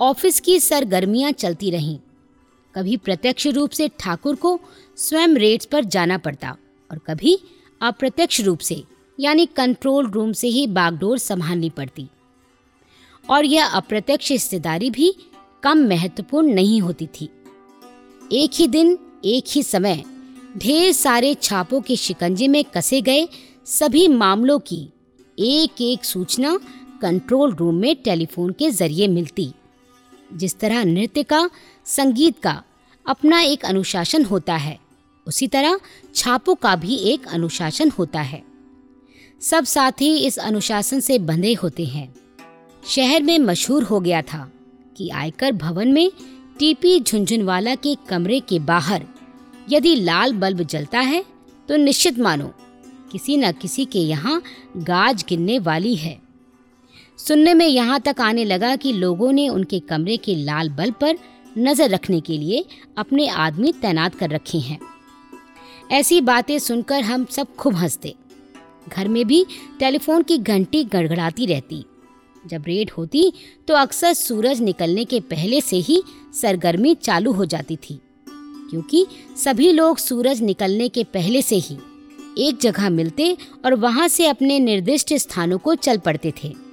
Office की सरगर्मियाँ चलती रहीं। कभी प्रत्यक्ष रूप से ठाकुर को स्वयं रेट्स पर जाना पड़ता और कभी अप्रत्यक्ष रूप से, यानी कंट्रोल रूम से ही बागडोर संभालनी पड़ती। और यह अप्रत्यक्ष हिस्सेदारी भी कम महत्वपूर्ण नहीं होती थी। एक ही दिन, एक ही समय, ढेर सारे छापों के शिकंजे में कसे गए सभी मामलों की एक एक सूचना कंट्रोल रूम में टेलीफोन के ज़रिए मिलती। जिस तरह नृत्य का, संगीत का अपना एक अनुशासन होता है, उसी तरह छापों का भी एक अनुशासन होता है। सब साथी इस अनुशासन से बंधे होते हैं। शहर में मशहूर हो गया था कि आयकर भवन में टीपी झुंझुनवाला के कमरे के बाहर यदि लाल बल्ब जलता है तो निश्चित मानो किसी न किसी के यहाँ गाज गिरने वाली है। सुनने में यहाँ तक आने लगा कि लोगों ने उनके कमरे के लाल बल्ब पर नज़र रखने के लिए अपने आदमी तैनात कर रखे हैं। ऐसी बातें सुनकर हम सब खूब हँसते। घर में भी टेलीफोन की घंटी गड़गड़ाती रहती। जब रेड होती तो अक्सर सूरज निकलने के पहले से ही सरगर्मी चालू हो जाती थी। क्योंकि सभी लोग सूरज निकलने के पहले से ही एक जगह मिलते और वहाँ से अपने निर्दिष्ट स्थानों को चल पड़ते थे।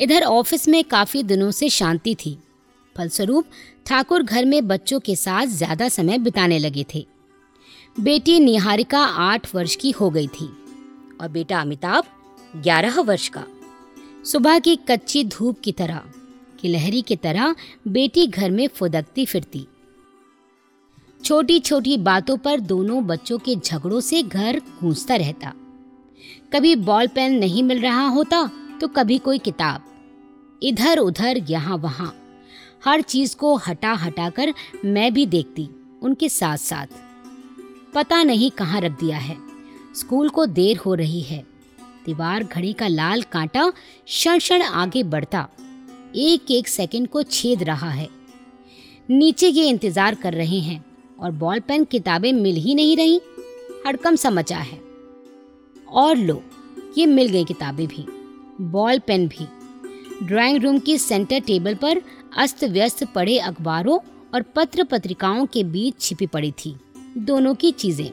इधर ऑफ़िस में काफ़ी दिनों से शांति थी। फलस्वरूप, ठाकुर घर में बच्चों के साथ ज़्यादा समय बिताने लगे थे। बेटी निहारिका आठ वर्ष की हो गई थी और बेटा अमिताभ ग्यारह वर्ष का। सुबह की कच्ची धूप की तरह कि लहरी की तरह बेटी घर में फुदकती फिरती। छोटी छोटी बातों पर दोनों बच्चों के झगड़ों से घर गूंजता रहता। कभी बॉल पेन नहीं मिल रहा होता तो कभी कोई किताब। इधर उधर, यहाँ वहाँ। हर चीज़ को हटा हटा कर मैं भी देखती, उनके साथ साथ। पता नहीं कहाँ रख दिया है। स्कूल को देर हो रही है। दीवार घड़ी का लाल कांटा क्षण क्षण आगे बढ़ता। एक एक सेकंड को छेद रहा है। नीचे ये इंतज़ार कर रहे हैं, और बॉल पेन किताबें मिल ही नहीं रही। हड़कम सा मचा है। और लो, ये मिल गई किताबें भी। बॉल पेन भी। ड्राइंग रूम की सेंटर टेबल पर अस्त व्यस्त पड़े अखबारों और पत्र पत्रिकाओं के बीच छिपी पड़ी थी। दोनों की चीज़ें।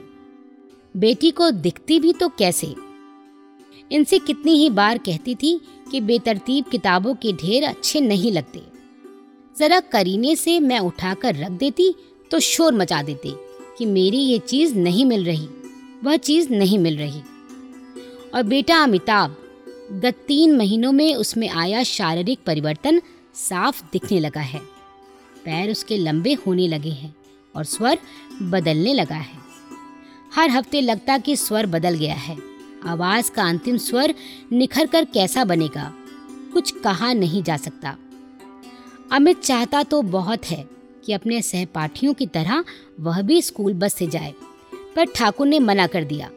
बेटी को दिखती भी तो कैसे? इनसे कितनी ही बार कहती थी कि बेतरतीब किताबों के ढेर अच्छे नहीं लगते। जरा करीने से मैं उठाकर रख देती तो शोर मचा देते कि मेरी ये चीज़ नहीं मिल रही। वह चीज़ नहीं मिल रही। और बेटा अमिताभ गत तीन महीनों में उसमें आया शारीरिक परिवर्तन साफ़ दिखने लगा है। पैर उसके लंबे होने लगे हैं और स्वर बदलने लगा है। हर हफ़्ते लगता कि स्वर बदल गया है। आवाज़ का अंतिम स्वर निखर कर कैसा बनेगा, कुछ कहा नहीं जा सकता। अमित चाहता तो बहुत है कि अपने सहपाठियों की तरह वह भी स्कूल बस से जाए, पर ठाकुर ने मना कर दिया।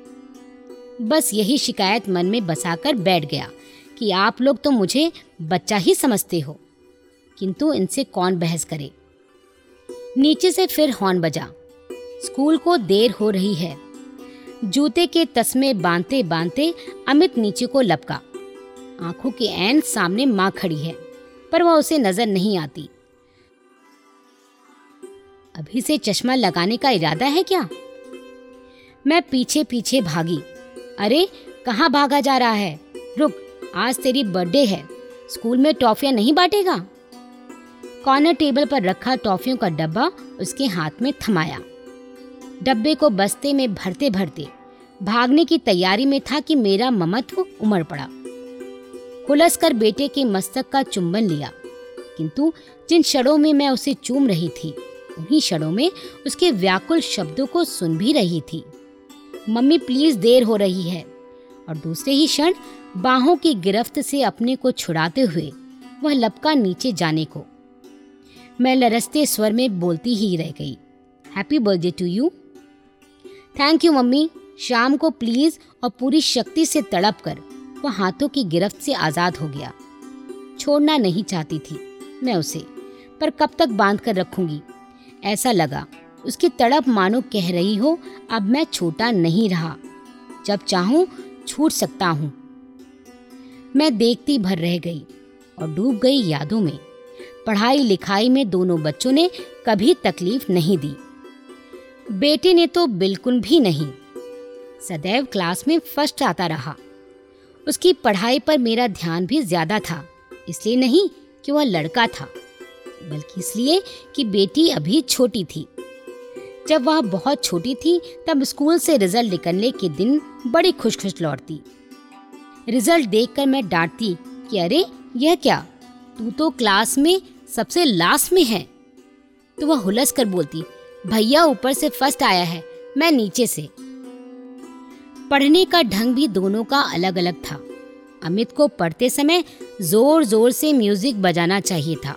बस यही शिकायत मन में बसाकर बैठ गया कि आप लोग तो मुझे बच्चा ही समझते हो। किंतु इनसे कौन बहस करे? नीचे से फिर हॉर्न बजा। स्कूल को देर हो रही है। जूते के तस्मे बांधते बांधते अमित नीचे को लपका। आँखों के एन सामने माँ खड़ी है, पर वह उसे नज़र नहीं आती। अभी से चश्मा लगाने का इरादा है क्या? मैं पीछे पीछे भागी। अरे, कहाँ भागा जा रहा है? रुक, आज तेरी बर्थडे है। स्कूल में टॉफियाँ नहीं बांटेगा? कॉर्नर टेबल पर रखा टॉफियों का डब्बा उसके हाथ में थमाया। डब्बे को बस्ते में भरते भरते, भागने की तैयारी में था कि मेरा ममत्व उमड़ पड़ा। हुलस कर बेटे के मस्तक का चुंबन लिया, किंतु जिन क्षणों में मैं उसे चूम रही थी, उन्हीं क्षणों में उसके व्याकुल शब्दों को सुन भी रही थी। मम्मी प्लीज़ देर हो रही है। और दूसरे ही क्षण बाहों की गिरफ्त से अपने को छुड़ाते हुए वह लपका नीचे जाने को। मैं लरसते स्वर में बोलती ही रह गई। Happy birthday to you thank you mummy. शाम को प्लीज़ और पूरी शक्ति से तड़प कर वह हाथों की गिरफ्त से आज़ाद हो गया। छोड़ना नहीं चाहती थी मैं उसे, पर कब तक बाँध कर रखूँगी? ऐसा लगा उसकी तड़प मानो कह रही हो, अब मैं छोटा नहीं रहा। जब चाहूँ, छूट सकता हूँ। मैं देखती भर रह गई और डूब गई यादों में। पढ़ाई लिखाई में दोनों बच्चों ने कभी तकलीफ़ नहीं दी। बेटे ने तो बिल्कुल भी नहीं। सदैव क्लास में फ़र्स्ट आता रहा। उसकी पढ़ाई पर मेरा ध्यान भी ज़्यादा था, इसलिए नहीं कि वह लड़का था, बल्कि इसलिए कि बेटी अभी छोटी थी। जब वह बहुत छोटी थी, तब स्कूल से रिज़ल्ट निकलने के दिन बड़ी खुश खुश लौटती। रिज़ल्ट देखकर मैं डांटती कि अरे, यह क्या? तू तो क्लास में सबसे लास्ट में है। तो वह हुलस कर बोलती, भैया ऊपर से फ़र्स्ट आया है, मैं नीचे से। पढ़ने का ढंग भी दोनों का अलग अलग था। अमित को पढ़ते समय ज़ोर ज़ोर से म्यूज़िक बजाना चाहिए था,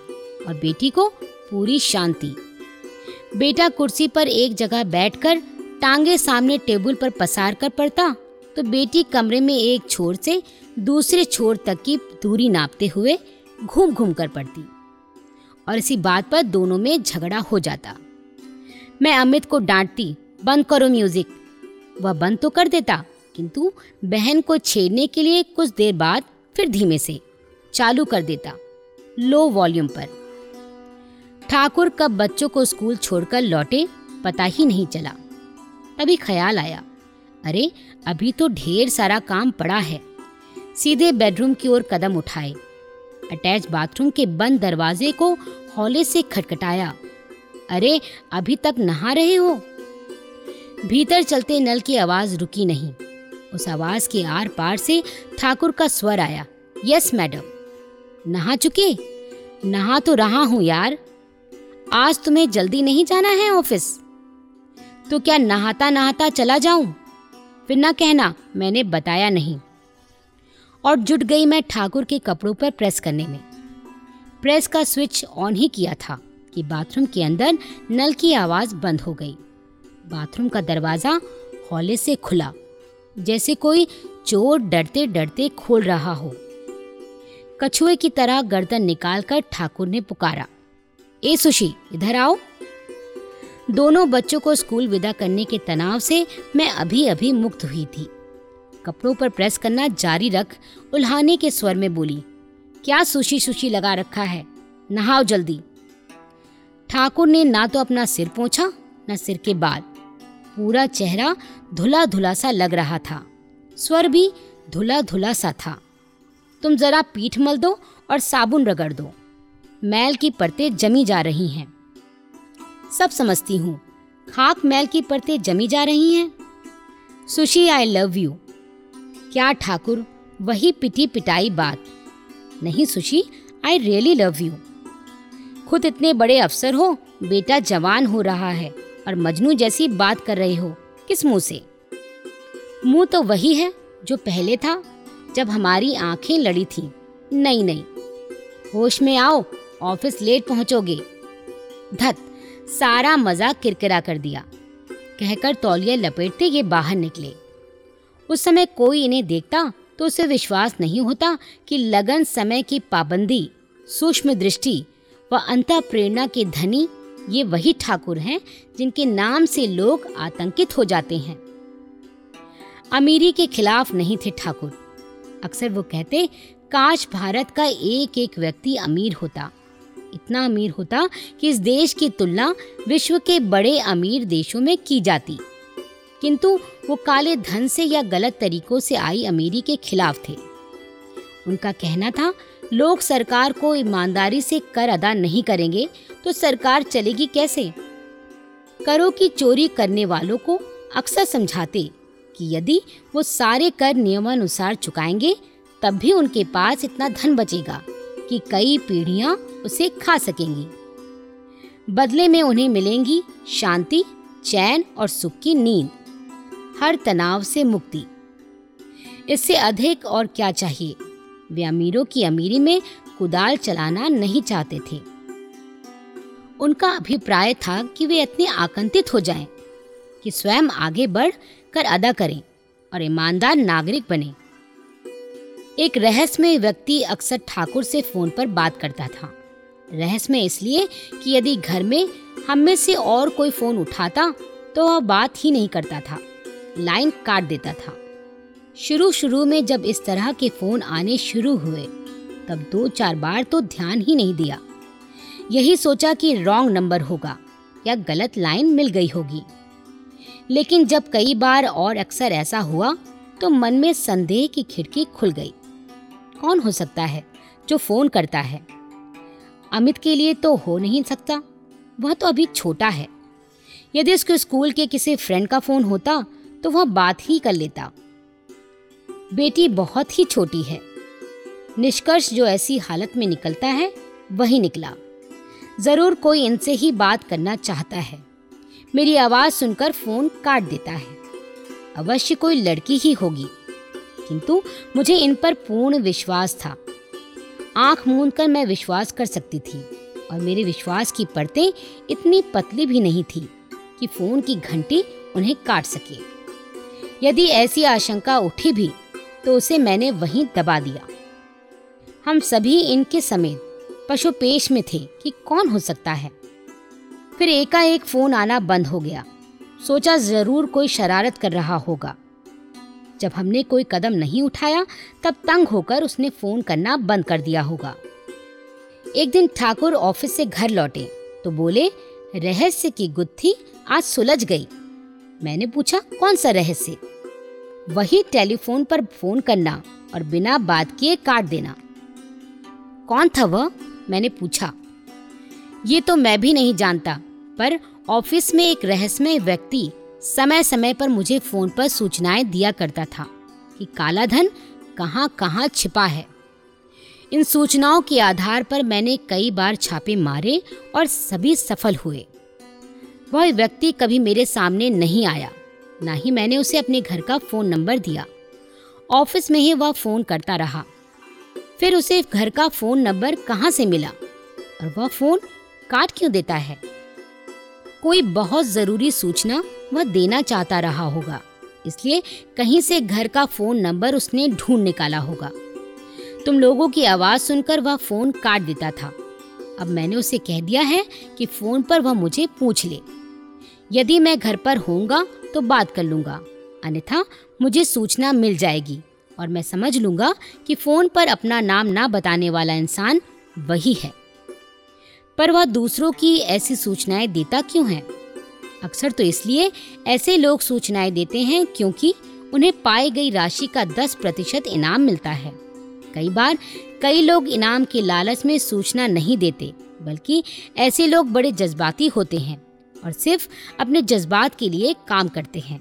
और बेटी को पूरी शांति। बेटा कुर्सी पर एक जगह बैठकर टांगे सामने टेबल पर पसार कर पढ़ता तो बेटी कमरे में एक छोर से दूसरे छोर तक की दूरी नापते हुए घूम घूम कर पढ़ती और इसी बात पर दोनों में झगड़ा हो जाता। मैं अमित को डांटती, बंद करो म्यूज़िक। वह बंद तो कर देता, किंतु बहन को छेड़ने के लिए कुछ देर बाद फिर धीमे से चालू कर देता, लो वॉल्यूम पर। ठाकुर कब बच्चों को स्कूल छोड़कर लौटे, पता ही नहीं चला। तभी ख्याल आया। अरे, अभी तो ढेर सारा काम पड़ा है। सीधे बेडरूम की ओर कदम उठाए। अटैच बाथरूम के बंद दरवाजे को हौले से खटखटाया। अरे, अभी तक नहा रहे हो? भीतर चलते नल की आवाज़ रुकी नहीं। उस आवाज़ के आर पार से ठाकुर का स्वर आया। Yes, madam. नहा चुके? नहा तो रहा हूँ यार। आज तुम्हें जल्दी नहीं जाना है ऑफ़िस। तो क्या नहाता नहाता चला जाऊँ? फिर ना कहना, मैंने बताया नहीं। और जुट गई मैं ठाकुर के कपड़ों पर प्रेस करने में। प्रेस का स्विच ऑन ही किया था कि बाथरूम के अंदर नल की आवाज़ बंद हो गई। बाथरूम का दरवाज़ा हौले से खुला, जैसे कोई चोर डरते डरते खोल रहा हो। कछुए की तरह गर्दन निकालकर ठाकुर ने पुकारा। ए, सुशी, इधर आओ। दोनों बच्चों को स्कूल विदा करने के तनाव से मैं अभी अभी मुक्त हुई थी। कपड़ों पर प्रेस करना जारी रख, उल्हाने के स्वर में बोली, क्या सुशी सुशी लगा रखा है? नहाओ जल्दी। ठाकुर ने ना तो अपना सिर पोछा, न सिर के बाल। पूरा चेहरा धुला धुला सा लग रहा था। स्वर भी धुला धुला सा था। तुम जरा पीठ मल दो और साबुन रगड़ दो। मैल की परतें जमी जा रही हैं। सब समझती हूँ, खाक मैल की परतें जमी जा रही हैं। सुशी आई लव यू क्या ठाकुर, वही पिटी पिटाई बात। नहीं Sushi I really love you खुद इतने बड़े अफसर हो, बेटा जवान हो रहा है, और मजनू जैसी बात कर रहे हो, किस मुँह से? मुँह तो वही है, जो पहले था, जब हमारी आँखें लड़ी थी। नहीं नहीं। होश में आओ ऑफ़िस लेट पहुंचोगे। धत, सारा मज़ा किरकिरा कर दिया। कहकर तौलिया लपेटते ये बाहर निकले। उस समय कोई इन्हें देखता तो उसे विश्वास नहीं होता कि लगन समय की पाबंदी, सूक्ष्म दृष्टि व अंत प्रेरणा के धनी ये वही ठाकुर हैं जिनके नाम से लोग आतंकित हो जाते हैं। अमीरी के खिलाफ नहीं थे ठाकुर। अक्सर वो कहते, काश भारत का एक एक व्यक्ति अमीर होता। इतना अमीर होता कि इस देश की तुलना विश्व के बड़े अमीर देशों में की जाती। किंतु वो काले धन से या गलत तरीकों से आई अमीरी के खिलाफ थे। उनका कहना था, लोग सरकार को ईमानदारी से कर अदा नहीं करेंगे तो सरकार चलेगी कैसे? करों की चोरी करने वालों को अक्सर समझाते कि यदि वो सारे कर नियमानुसार चुकाएँगे, तब भी उनके पास इतना धन बचेगा। कि कई पीढ़ियाँ उसे खा सकेंगी। बदले में उन्हें मिलेंगी शांति, चैन और सुख की नींद, हर तनाव से मुक्ति। इससे अधिक और क्या चाहिए? वे अमीरों की अमीरी में कुदाल चलाना नहीं चाहते थे। उनका अभिप्राय था कि वे इतने आकंतित हो जाएँ कि स्वयं आगे बढ़ कर अदा करें और ईमानदार नागरिक बने। एक रहस्यमय व्यक्ति अक्सर ठाकुर से फ़ोन पर बात करता था। रहस्यमय इसलिए कि यदि घर में हम में से और कोई फ़ोन उठाता तो वह बात ही नहीं करता था। लाइन काट देता था। शुरू शुरू में जब इस तरह के फ़ोन आने शुरू हुए, तब दो चार बार तो ध्यान ही नहीं दिया। यही सोचा कि रॉन्ग नंबर होगा या गलत लाइन मिल गई होगी। लेकिन जब कई बार और अक्सर ऐसा हुआ तो मन में संदेह की खिड़की खुल गई। कौन हो सकता है जो फ़ोन करता है? अमित के लिए तो हो नहीं सकता। वह तो अभी छोटा है। यदि उसके स्कूल के किसी फ्रेंड का फ़ोन होता तो वह बात ही कर लेता। बेटी बहुत ही छोटी है। निष्कर्ष जो ऐसी हालत में निकलता है, वही निकला। ज़रूर कोई इनसे ही बात करना चाहता है। मेरी आवाज़ सुनकर फ़ोन काट देता है। अवश्य कोई लड़की ही होगी। किंतु मुझे इन पर पूर्ण विश्वास था। आँख मूंद कर मैं विश्वास कर सकती थी, और मेरे विश्वास की परतें इतनी पतली भी नहीं थी कि फ़ोन की घंटी उन्हें काट सके। यदि ऐसी आशंका उठी भी तो उसे मैंने वहीं दबा दिया। हम सभी इनके समेत पशुपेश में थे कि कौन हो सकता है। फिर एकाएक फ़ोन आना बंद हो गया। सोचा ज़रूर कोई शरारत कर रहा होगा। जब हमने कोई कदम नहीं उठाया, तब तंग होकर उसने फ़ोन करना बंद कर दिया होगा। एक दिन ठाकुर ऑफ़िस से घर लौटे तो बोले, रहस्य की गुत्थी आज सुलझ गई। मैंने पूछा, कौन सा रहस्य? वही टेलीफोन पर फ़ोन करना और बिना बात किए काट देना। कौन था वह? मैंने पूछा। ये तो मैं भी नहीं जानता, पर ऑफ़िस में एक रहस्यमय व्यक्ति समय समय पर मुझे फ़ोन पर सूचनाएँ दिया करता था कि काला धन कहाँ कहाँ छिपा है। इन सूचनाओं के आधार पर मैंने कई बार छापे मारे और सभी सफल हुए। वह व्यक्ति कभी मेरे सामने नहीं आया, ना ही मैंने उसे अपने घर का फ़ोन नंबर दिया। ऑफ़िस में ही वह फ़ोन करता रहा। फिर उसे घर का फ़ोन नंबर कहाँ से मिला और वह फ़ोन काट क्यों देता है? कोई बहुत ज़रूरी सूचना वह देना चाहता रहा होगा। इसलिए कहीं से घर का फ़ोन नंबर उसने ढूंढ निकाला होगा। तुम लोगों की आवाज़ सुनकर वह फ़ोन काट देता था। अब मैंने उसे कह दिया है कि फ़ोन पर वह मुझे पूछ ले। यदि मैं घर पर होऊँगा तो बात कर लूँगा। अन्यथा मुझे सूचना मिल जाएगी और मैं समझ लूँगा कि फ़ोन पर अपना नाम ना बताने वाला इंसान वही है। पर वह दूसरों की ऐसी सूचनाएँ देता क्यों है? अक्सर तो इसलिए ऐसे लोग सूचनाएँ देते हैं क्योंकि उन्हें पाई गई राशि का दस प्रतिशत इनाम मिलता है। कई बार कई लोग इनाम के लालच में सूचना नहीं देते, बल्कि ऐसे लोग बड़े जज्बाती होते हैं और सिर्फ़ अपने जज्बात के लिए काम करते हैं।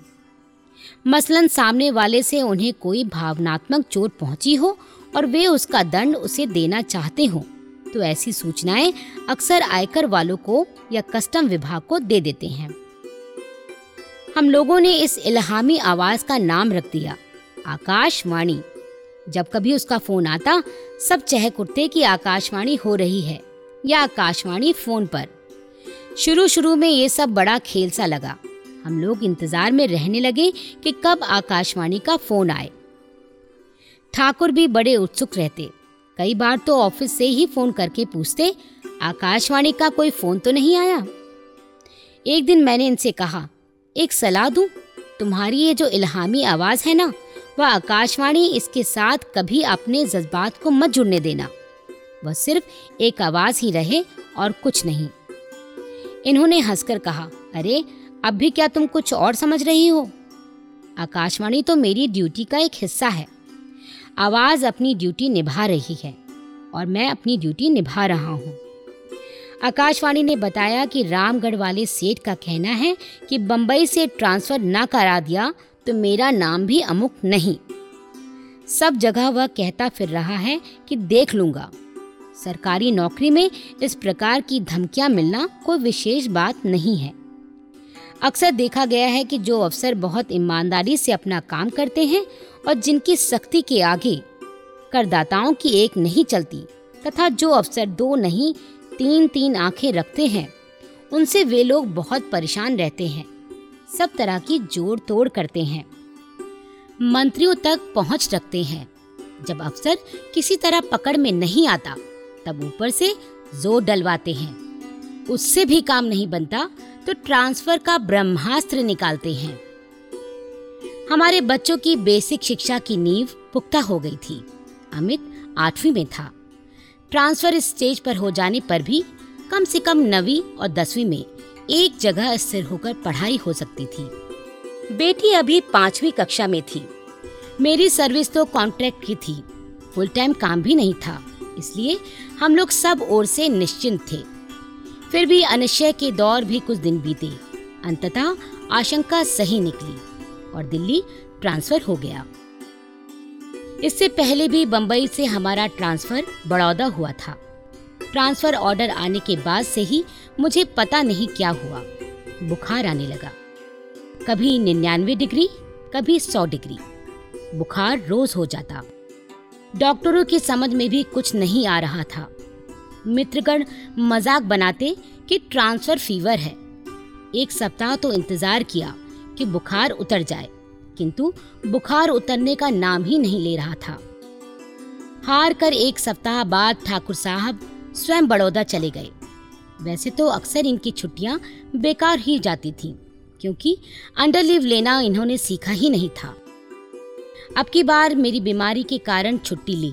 मसलन सामने वाले से उन्हें कोई भावनात्मक चोट पहुँची हो और वे उसका दंड उसे देना चाहते हों तो ऐसी सूचनाएँ अक्सर आयकर वालों को या कस्टम विभाग को दे देते हैं। हम लोगों ने इस इल्हामी आवाज़ का नाम रख दिया, आकाशवाणी। जब कभी उसका फ़ोन आता, सब चहक उठते कि आकाशवाणी हो रही है, या आकाशवाणी फ़ोन पर। शुरू शुरू में ये सब बड़ा खेल सा लगा। हम लोग इंतज़ार में रहने लगे कि कब आकाशवाणी का फ़ोन आए। ठाकुर भी बड़े उत्सुक रहते। कई बार तो ऑफ़िस से ही फ़ोन करके पूछते, आकाशवाणी का कोई फ़ोन तो नहीं आया? एक दिन मैंने इनसे कहा एक सलाह दूँ? तुम्हारी ये जो इल्हामी आवाज़ है ना, वह आकाशवाणी इसके साथ कभी अपने जज्बात को मत जुड़ने देना। वह सिर्फ़ एक आवाज़ ही रहे और कुछ नहीं। इन्होंने हंसकर कहा, अरे, अब भी क्या तुम कुछ और समझ रही हो? आकाशवाणी तो मेरी ड्यूटी का एक हिस्सा है। आवाज़ अपनी ड्यूटी निभा रही है और मैं अपनी ड्यूटी निभा रहा हूँ। आकाशवाणी ने बताया कि रामगढ़ वाले सेठ का कहना है कि बम्बई से ट्रांसफ़र ना करा दिया तो मेरा नाम भी अमुक नहीं। सब जगह वह कहता फिर रहा है कि देख लूँगा। सरकारी नौकरी में इस प्रकार की धमकियाँ मिलना कोई विशेष बात नहीं है। अक्सर देखा गया है कि जो अफसर बहुत ईमानदारी से अपना काम करते हैं और जिनकी सख्ती के आगे करदाताओं की एक नहीं चलती तथा जो अफसर दो नहीं तीन तीन आँखें रखते हैं। उनसे वे लोग बहुत परेशान रहते हैं। सब तरह की जोड़ तोड़ करते हैं। मंत्रियों तक पहुँच रखते हैं। जब अफसर किसी तरह पकड़ में नहीं आता, तब ऊपर से ज़ोर डलवाते हैं। उससे भी काम नहीं बनता तो ट्रांसफ़र का ब्रह्मास्त्र निकालते हैं। हमारे बच्चों की बेसिक शिक्षा की नींव पुख्ता हो गई थी। अमित आठवीं में था। ट्रांसफ़र स्टेज पर हो जाने पर भी कम से कम नवीं और दसवीं में एक जगह स्थिर होकर पढ़ाई हो सकती थी। बेटी अभी पांचवी कक्षा में थी। मेरी सर्विस तो कॉन्ट्रैक्ट की थी। फुल टाइम काम भी नहीं था, इसलिए हम लोग सब ओर से निश्चिंत थे। फिर भी अनिश्चय के दौर भी कुछ दिन बीते। अंततः आशंका सही निकली और दिल्ली ट्रांसफ़र हो गया। इससे पहले भी बंबई से हमारा ट्रांसफ़र बड़ौदा हुआ था। ट्रांसफ़र ऑर्डर आने के बाद से ही मुझे पता नहीं क्या हुआ। बुखार आने लगा। कभी निन्यानवे डिग्री, कभी सौ डिग्री। बुखार रोज हो जाता। डॉक्टरों की समझ में भी कुछ नहीं आ रहा था। मित्रगण मज़ाक बनाते कि ट्रांसफ़र फीवर है। एक सप्ताह तो इंतज़ार किया कि बुखार उतर जाए। किंतु बुखार उतरने का नाम ही नहीं ले रहा था। हार कर एक सप्ताह बाद ठाकुर साहब स्वयं बड़ौदा चले गए। वैसे तो अक्सर इनकी छुट्टियाँ बेकार ही जाती थीं, क्योंकि अंडर लीव लेना इन्होंने सीखा ही नहीं था। अब की बार मेरी बीमारी के कारण छुट्टी ली।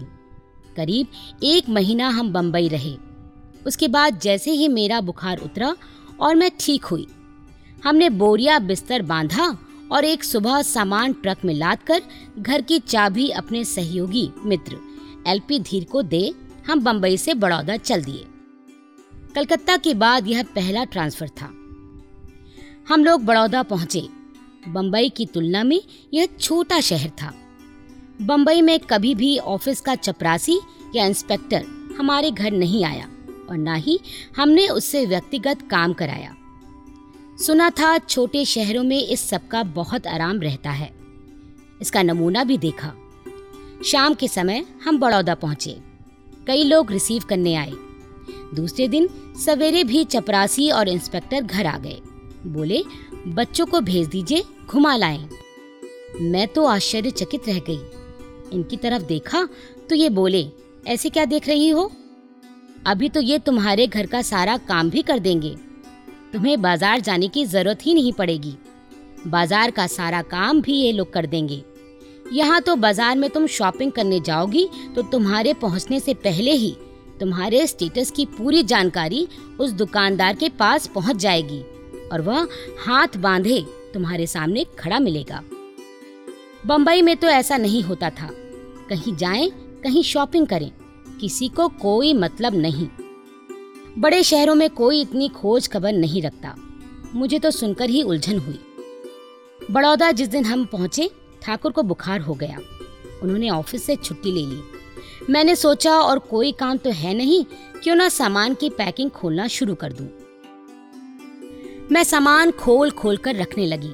करीब एक महीना हम बम्बई रहे। उसके बाद जैसे ही मेरा बुखार उतरा और मैं ठीक हुई। हमने बोरिया बिस्तर बांधा और एक सुबह सामान ट्रक में लाद कर घर की चाबी अपने सहयोगी मित्र, एलपी धीर को दे, हम बम्बई से बड़ौदा चल दिए। कलकत्ता के बाद यह पहला ट्रांसफ़र था। हम लोग बड़ौदा पहुँचे। बम्बई की तुलना में यह छोटा शहर था। बम्बई में कभी भी ऑफ़िस का चपरासी या इंस्पेक्टर हमारे घर नहीं आया और ना ही हमने उससे व्यक्तिगत काम कराया। सुना था छोटे शहरों में इस सब का बहुत आराम रहता है। इसका नमूना भी देखा। शाम के समय हम बड़ौदा पहुँचे। कई लोग रिसीव करने आए। दूसरे दिन सवेरे भी चपरासी और इंस्पेक्टर घर आ गए। बोले, बच्चों को भेज दीजिए, घुमा लाएँ। मैं तो आश्चर्यचकित रह गई। इनकी तरफ़ देखा तो ये बोले, ऐसे क्या देख रही हो? अभी तो ये तुम्हारे घर का सारा काम भी कर देंगे। तुम्हें बाज़ार जाने की ज़रूरत ही नहीं पड़ेगी। बाज़ार का सारा काम भी ये लोग कर देंगे। यहाँ तो बाज़ार में तुम शॉपिंग करने जाओगी तो तुम्हारे पहुँचने से पहले ही तुम्हारे स्टेटस की पूरी जानकारी उस दुकानदार के पास पहुँच जाएगी और वह हाथ बांधे तुम्हारे सामने खड़ा मिलेगा। बम्बई में तो ऐसा नहीं होता था। कहीं जाएँ, कहीं शॉपिंग करें किसी को कोई मतलब नहीं। बड़े शहरों में कोई इतनी खोज खबर नहीं रखता। मुझे तो सुनकर ही उलझन हुई। बड़ौदा जिस दिन हम पहुँचे, ठाकुर को बुखार हो गया। उन्होंने ऑफ़िस से छुट्टी ले ली। मैंने सोचा, और कोई काम तो है नहीं, क्यों ना सामान की पैकिंग खोलना शुरू कर दूँ। मैं सामान खोल खोल कर रखने लगी।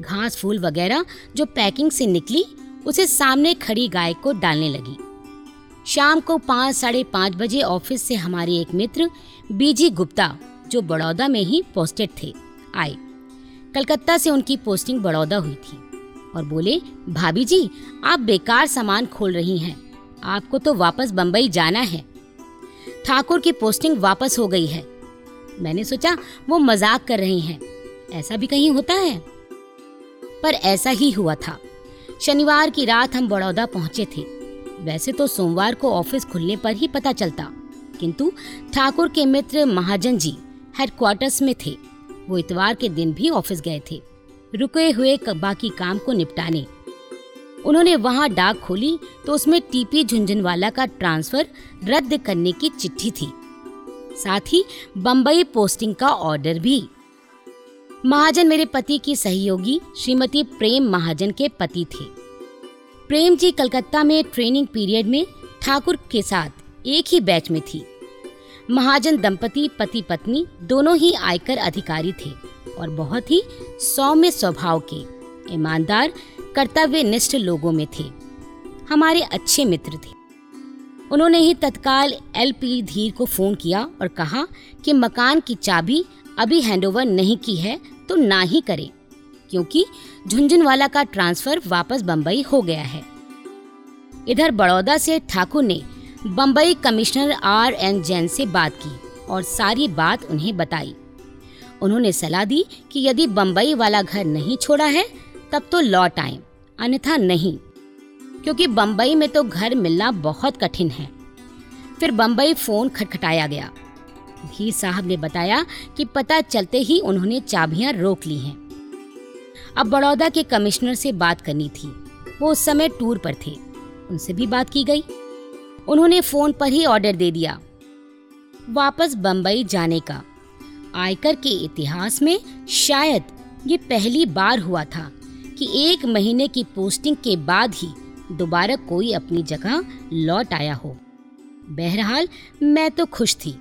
घास फूल वगैरह जो पैकिंग से निकली, उसे सामने खड़ी गाय को डालने लगी। शाम को पाँच, साढ़े पाँच बजे ऑफ़िस से हमारे एक मित्र, बीजी गुप्ता, जो बड़ौदा में ही पोस्टेड थे, आए। कलकत्ता से उनकी पोस्टिंग बड़ौदा हुई थी और बोले, भाभी जी, आप बेकार सामान खोल रही हैं। आपको तो वापस बम्बई जाना है। ठाकुर की पोस्टिंग वापस हो गई है। मैंने सोचा, वो मज़ाक कर रही हैं। ऐसा भी कहीं होता है? पर ऐसा ही हुआ था। शनिवार की रात हम बड़ौदा पहुँचे थे। वैसे तो सोमवार को ऑफ़िस खुलने पर ही पता चलता। किंतु ठाकुर के मित्र महाजन जी हेडक्वार्टर्स में थे। वो इतवार के दिन भी ऑफ़िस गए थे। रुके हुए बाकी काम को निपटाने। उन्होंने वहाँ डाक खोली तो उसमें टीपी झुंझुनवाला का ट्रांसफ़र रद्द करने की चिट्ठी थी। साथ ही बम्बई पोस्टिंग का ऑर्डर भी। महाजन मेरे पति की सहयोगी श्रीमती प्रेम महाजन के पति थे। प्रेम जी कलकत्ता में ट्रेनिंग पीरियड में ठाकुर के साथ एक ही बैच में थी। महाजन दंपति, पति, पत्नी दोनों ही आयकर अधिकारी थे और बहुत ही सौम्य स्वभाव के, ईमानदार कर्तव्य निष्ठ लोगों में थे। हमारे अच्छे मित्र थे। उन्होंने ही तत्काल एलपी धीर को फ़ोन किया और कहा कि मकान की चाबी अभी हैंडओवर नहीं की है तो ना ही करें। क्योंकि झुंझुनवाला का ट्रांसफ़र वापस बम्बई हो गया है। इधर बड़ौदा से ठाकुर ने Bombay commissioner R N Jain से बात की और सारी बात उन्हें बताई। उन्होंने सलाह दी कि यदि बम्बई वाला घर नहीं छोड़ा है, तब तो लौट आए, अन्यथा नहीं, क्योंकि बम्बई में तो घर मिलना बहुत कठिन है। फिर बम्बई फ़ोन खटखटाया गया। भी साहब ने बताया कि पता चलते ही उन्होंने चाबियाँ रोक ली हैं। अब बड़ौदा के कमिश्नर से बात करनी थी। वो उस समय टूर पर थे। उनसे भी बात की गई। उन्होंने फ़ोन पर ही ऑर्डर दे दिया। वापस बम्बई जाने का। आयकर के इतिहास में शायद ये पहली बार हुआ था कि एक महीने की पोस्टिंग के बाद ही दोबारा कोई अपनी जगह लौट आया हो। बहरहाल, मैं तो खुश थी।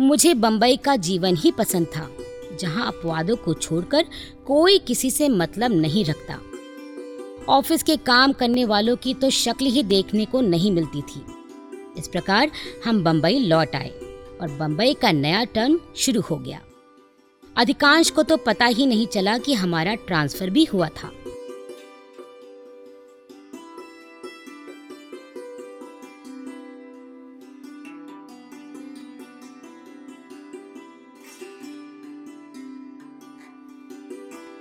मुझे बम्बई का जीवन ही पसंद था। जहाँ अपवादों को छोड़कर कोई किसी से मतलब नहीं रखता। ऑफ़िस के काम करने वालों की तो शक्ल ही देखने को नहीं मिलती थी। इस प्रकार हम बम्बई लौट आए और बम्बई का नया टर्न शुरू हो गया। अधिकांश को तो पता ही नहीं चला कि हमारा ट्रांसफ़र भी हुआ था।